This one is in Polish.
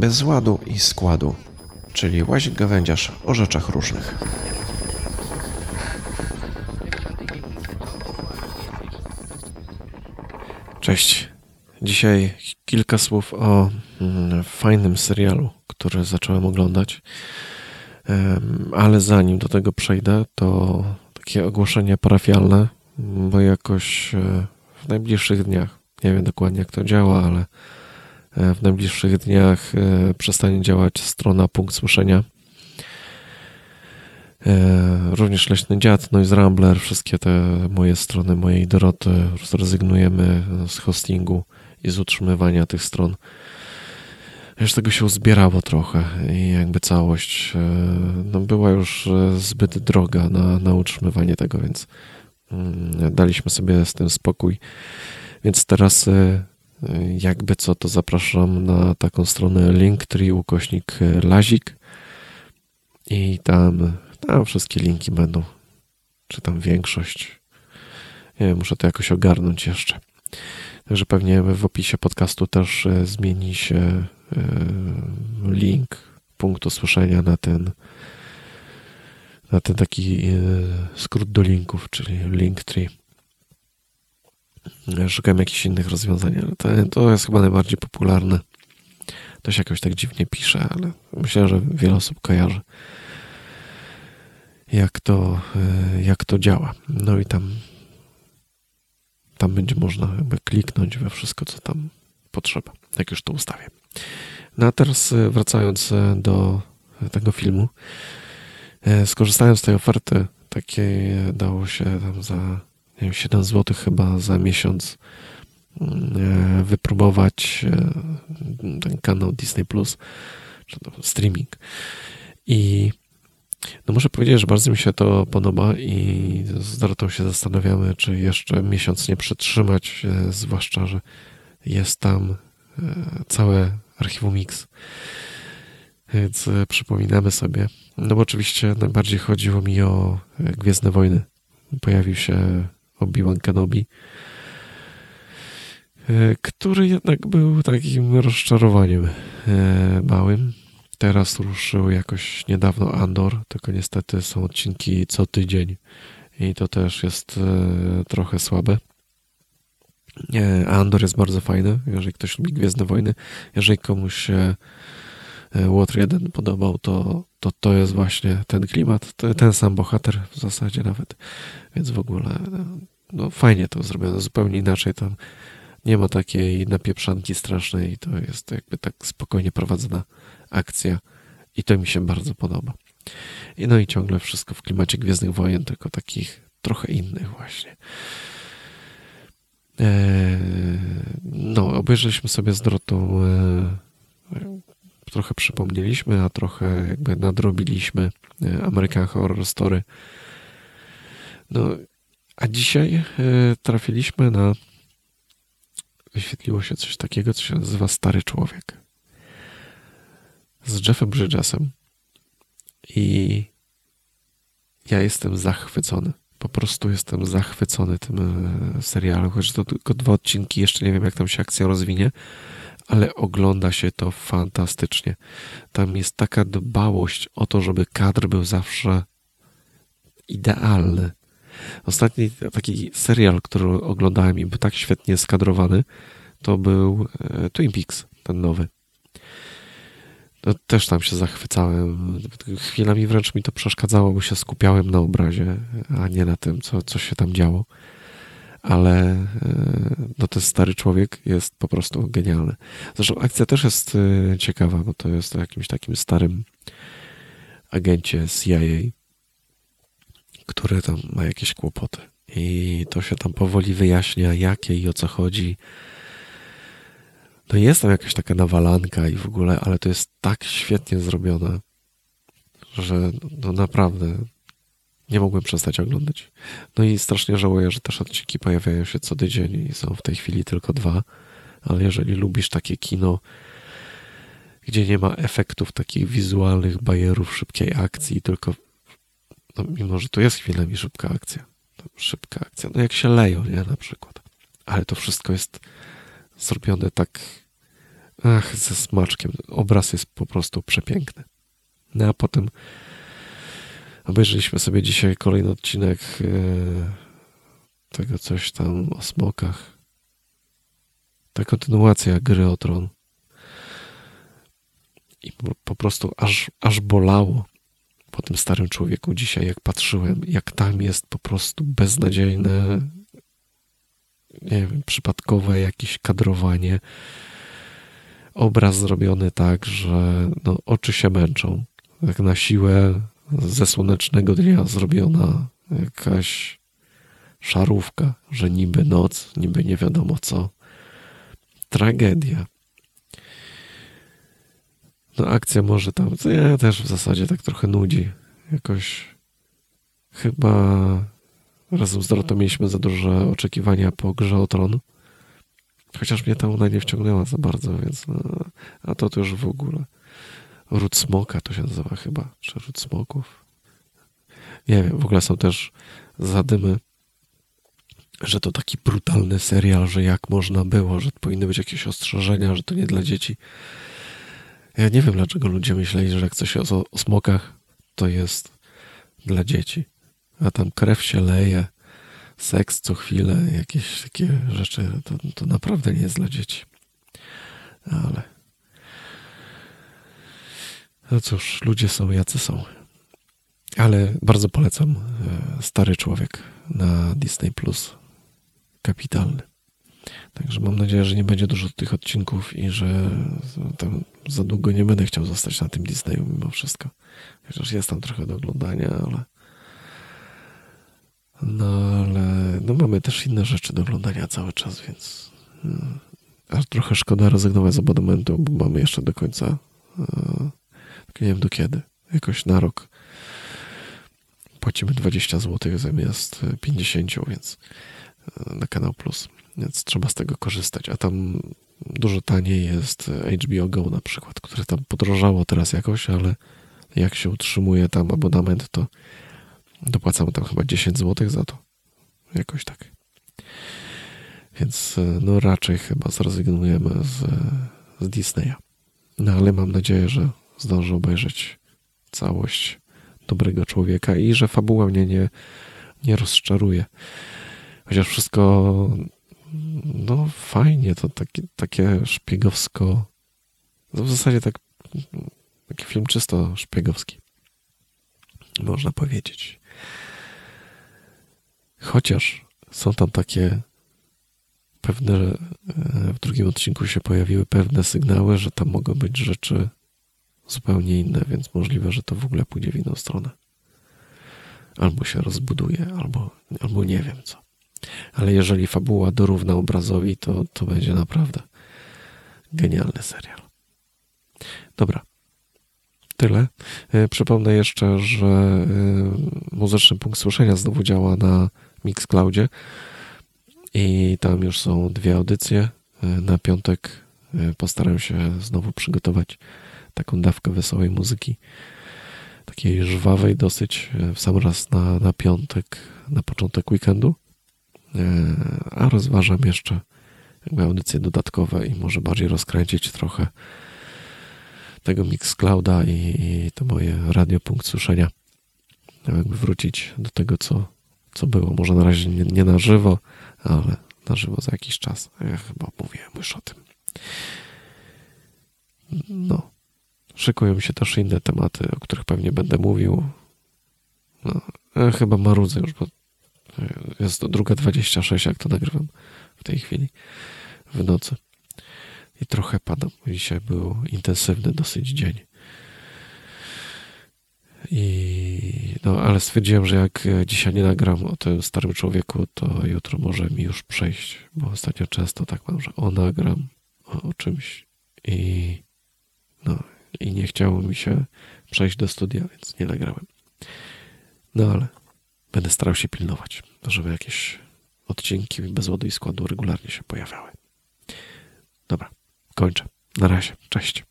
Bez ładu i składu, czyli łazik gawędziarz o rzeczach różnych. Cześć. Dzisiaj kilka słów o mm, fajnym serialu, który zacząłem oglądać. Ale zanim do tego przejdę, to takie ogłoszenie parafialne, bo jakoś e, w najbliższych dniach, nie wiem dokładnie jak to działa, ale w najbliższych dniach e, przestanie działać strona Punkt Słyszenia. E, Również Leśny Dziad, Noise Rambler, wszystkie te moje strony, mojej Doroty, zrezygnujemy z hostingu i z utrzymywania tych stron. Już tego się uzbierało trochę i jakby całość e, no, była już e, zbyt droga na, na utrzymywanie tego, więc mm, daliśmy sobie z tym spokój. Więc teraz e, jakby co, to zapraszam na taką stronę linktree ukośnik lazik i tam, tam wszystkie linki będą, czy tam większość. Wiem, muszę to jakoś ogarnąć jeszcze. Także pewnie w opisie podcastu też e, zmieni się e, link punktu słyszenia na ten na ten taki e, skrót do linków, czyli Linktree. Szukałem jakichś innych rozwiązań, ale to, to jest chyba najbardziej popularne. To się jakoś tak dziwnie pisze, ale myślę, że wiele osób kojarzy jak to, e, jak to działa. No i tam tam będzie można jakby kliknąć we wszystko, co tam potrzeba, jak już to ustawię. No a teraz e, wracając e, do tego filmu, skorzystałem z tej oferty takiej, dało się tam za 7 zł chyba za miesiąc e, wypróbować e, ten kanał Disney Plus, streaming. I no muszę powiedzieć, że bardzo mi się to podoba i z Dorotą się zastanawiamy, czy jeszcze miesiąc nie przetrzymać, e, zwłaszcza, że jest tam całe archiwum Mix. Więc przypominamy sobie. No bo oczywiście najbardziej chodziło mi o Gwiezdne Wojny. Pojawił się Obi-Wan Kenobi, e, który jednak był takim rozczarowaniem e, małym. Teraz ruszył jakoś niedawno Andor, tylko niestety są odcinki co tydzień i to też jest e, trochę słabe. Andor jest bardzo fajny, jeżeli ktoś lubi Gwiezdne Wojny. Jeżeli komuś e, Water 1 podobał, to, to to jest właśnie ten klimat, ten sam bohater w zasadzie nawet. Więc w ogóle no, fajnie to zrobione, zupełnie inaczej tam nie ma takiej napieprzanki strasznej, to jest jakby tak spokojnie prowadzona akcja i to mi się bardzo podoba. I no i ciągle wszystko w klimacie Gwiezdnych Wojen, tylko takich trochę innych właśnie. Eee, no, obejrzeliśmy sobie z Dorotą, e, trochę przypomnieliśmy, a trochę jakby nadrobiliśmy e, American Horror Story. No, a dzisiaj e, trafiliśmy na wyświetliło się coś takiego, co się nazywa Stary Człowiek z Jeffem Bridgesem i ja jestem zachwycony. Po prostu jestem zachwycony tym e, serialem, choć to tylko dwa odcinki, jeszcze nie wiem jak tam się akcja rozwinie, ale ogląda się to fantastycznie. Tam jest taka dbałość o to, żeby kadr był zawsze idealny. Ostatni taki serial, który oglądałem i był tak świetnie skadrowany, to był e, Twin Peaks, ten nowy. No, też tam się zachwycałem. Chwilami wręcz mi to przeszkadzało, bo się skupiałem na obrazie, a nie na tym, co, co się tam działo. Ale e, no, ten stary człowiek jest po prostu genialny. Zresztą akcja też jest e, ciekawa, bo to jest o jakimś takim starym agencie CIA, który tam ma jakieś kłopoty. I to się tam powoli wyjaśnia, jakie i o co chodzi. No jest tam jakaś taka nawalanka i w ogóle, ale to jest tak świetnie zrobione, że no naprawdę nie mogłem przestać oglądać. No i strasznie żałuję, że też odcinki pojawiają się co tydzień i są w tej chwili tylko dwa, ale jeżeli lubisz takie kino, gdzie nie ma efektów takich wizualnych, bajerów, szybkiej akcji, tylko no mimo, że to jest chwilami szybka akcja, szybka akcja, no jak się leją, nie, na przykład, ale to wszystko jest zrobione tak ach, ze smaczkiem. Obraz jest po prostu przepiękny. No a potem obejrzeliśmy sobie dzisiaj kolejny odcinek e, tego coś tam o smokach. Ta kontynuacja gry o tron. I po, prostu aż, aż bolało po tym starym człowieku dzisiaj, jak patrzyłem, jak tam jest po prostu beznadziejne, nie wiem, przypadkowe jakieś kadrowanie. Obraz zrobiony tak, że no, oczy się męczą. Jak na siłę ze słonecznego dnia zrobiona jakaś szarówka, że niby noc, niby nie wiadomo co. Tragedia. No akcja może tam, ja też w zasadzie tak trochę nudzi. Jakoś chyba razem z Dorotą mieliśmy za duże oczekiwania po grze o tron. Chociaż mnie ta ona nie wciągnęła za bardzo, więc no, a to to już w ogóle. Ród smoka to się nazywa chyba, czy ród smoków. Nie wiem, w ogóle są też zadymy, że to taki brutalny serial, że jak można było, że powinny być jakieś ostrzeżenia, że to nie dla dzieci. Ja nie wiem, dlaczego ludzie myśleli, że jak coś o, o smokach, to jest dla dzieci. A tam krew się leje, seks co chwilę, jakieś takie rzeczy, to, to naprawdę nie jest dla dzieci. Ale. No cóż, ludzie są jacy są. Ale bardzo polecam e, Stary Człowiek na Disney Plus. Kapitalny. Także mam nadzieję, że nie będzie dużo tych odcinków i że tam za długo nie będę chciał zostać na tym Disneyu mimo wszystko. Chociaż jest tam trochę do oglądania, ale no ale no mamy też inne rzeczy do oglądania cały czas, więc hmm, aż trochę szkoda rezygnować z abonamentu, bo mamy jeszcze do końca e, nie wiem do kiedy, jakoś na rok płacimy 20 zł zamiast 50, więc e, na kanał Plus więc trzeba z tego korzystać. A tam dużo taniej jest HBO Go na przykład, które tam podrożało teraz jakoś, ale jak się utrzymuje tam abonament, to dopłacamy tam chyba 10 zł za to. Jakoś tak. Więc no raczej chyba zrezygnujemy z, z Disneya. No ale mam nadzieję, że zdążę obejrzeć całość dobrego człowieka i że fabuła mnie nie, nie rozczaruje. Chociaż wszystko no fajnie, to takie, takie szpiegowsko, no w zasadzie tak, taki film czysto szpiegowski, można powiedzieć. Chociaż są tam takie pewne, e, w drugim odcinku się pojawiły pewne sygnały, że tam mogą być rzeczy zupełnie inne, więc możliwe, że to w ogóle pójdzie w inną stronę. Albo się rozbuduje, albo, albo nie wiem co. Ale jeżeli fabuła dorówna obrazowi, to, to będzie naprawdę genialny serial. Dobra. Tyle. E, przypomnę jeszcze, że e, muzyczny punkt słyszenia znowu działa na Mixcloudzie i tam już są dwie audycje. E, na piątek postaram się znowu przygotować taką dawkę wesołej muzyki, takiej żwawej dosyć, w sam raz na, na piątek, na początek weekendu. E, a rozważam jeszcze jakby audycje dodatkowe i może bardziej rozkręcić trochę tego Mixclouda i, i to moje radiopunkt słyszenia. Jakby wrócić do tego, co, co było. Może na razie nie, nie na żywo, ale na żywo za jakiś czas. Ja chyba mówiłem już o tym. No. Szykują się też inne tematy, o których pewnie będę mówił. No, ja chyba marudzę już, bo jest druga 26, jak to nagrywam w tej chwili w nocy. I trochę pada. Dzisiaj był intensywny dosyć dzień. I no, ale stwierdziłem, że jak dzisiaj nie nagram o tym starym człowieku, to jutro może mi już przejść, bo ostatnio często tak mam, że o nagram o, o czymś i no i nie chciało mi się przejść do studia, więc nie nagrałem. No ale Będę starał się pilnować, żeby jakieś odcinki bez wody i składu regularnie się pojawiały. Dobra, kończę. Na razie. Cześć.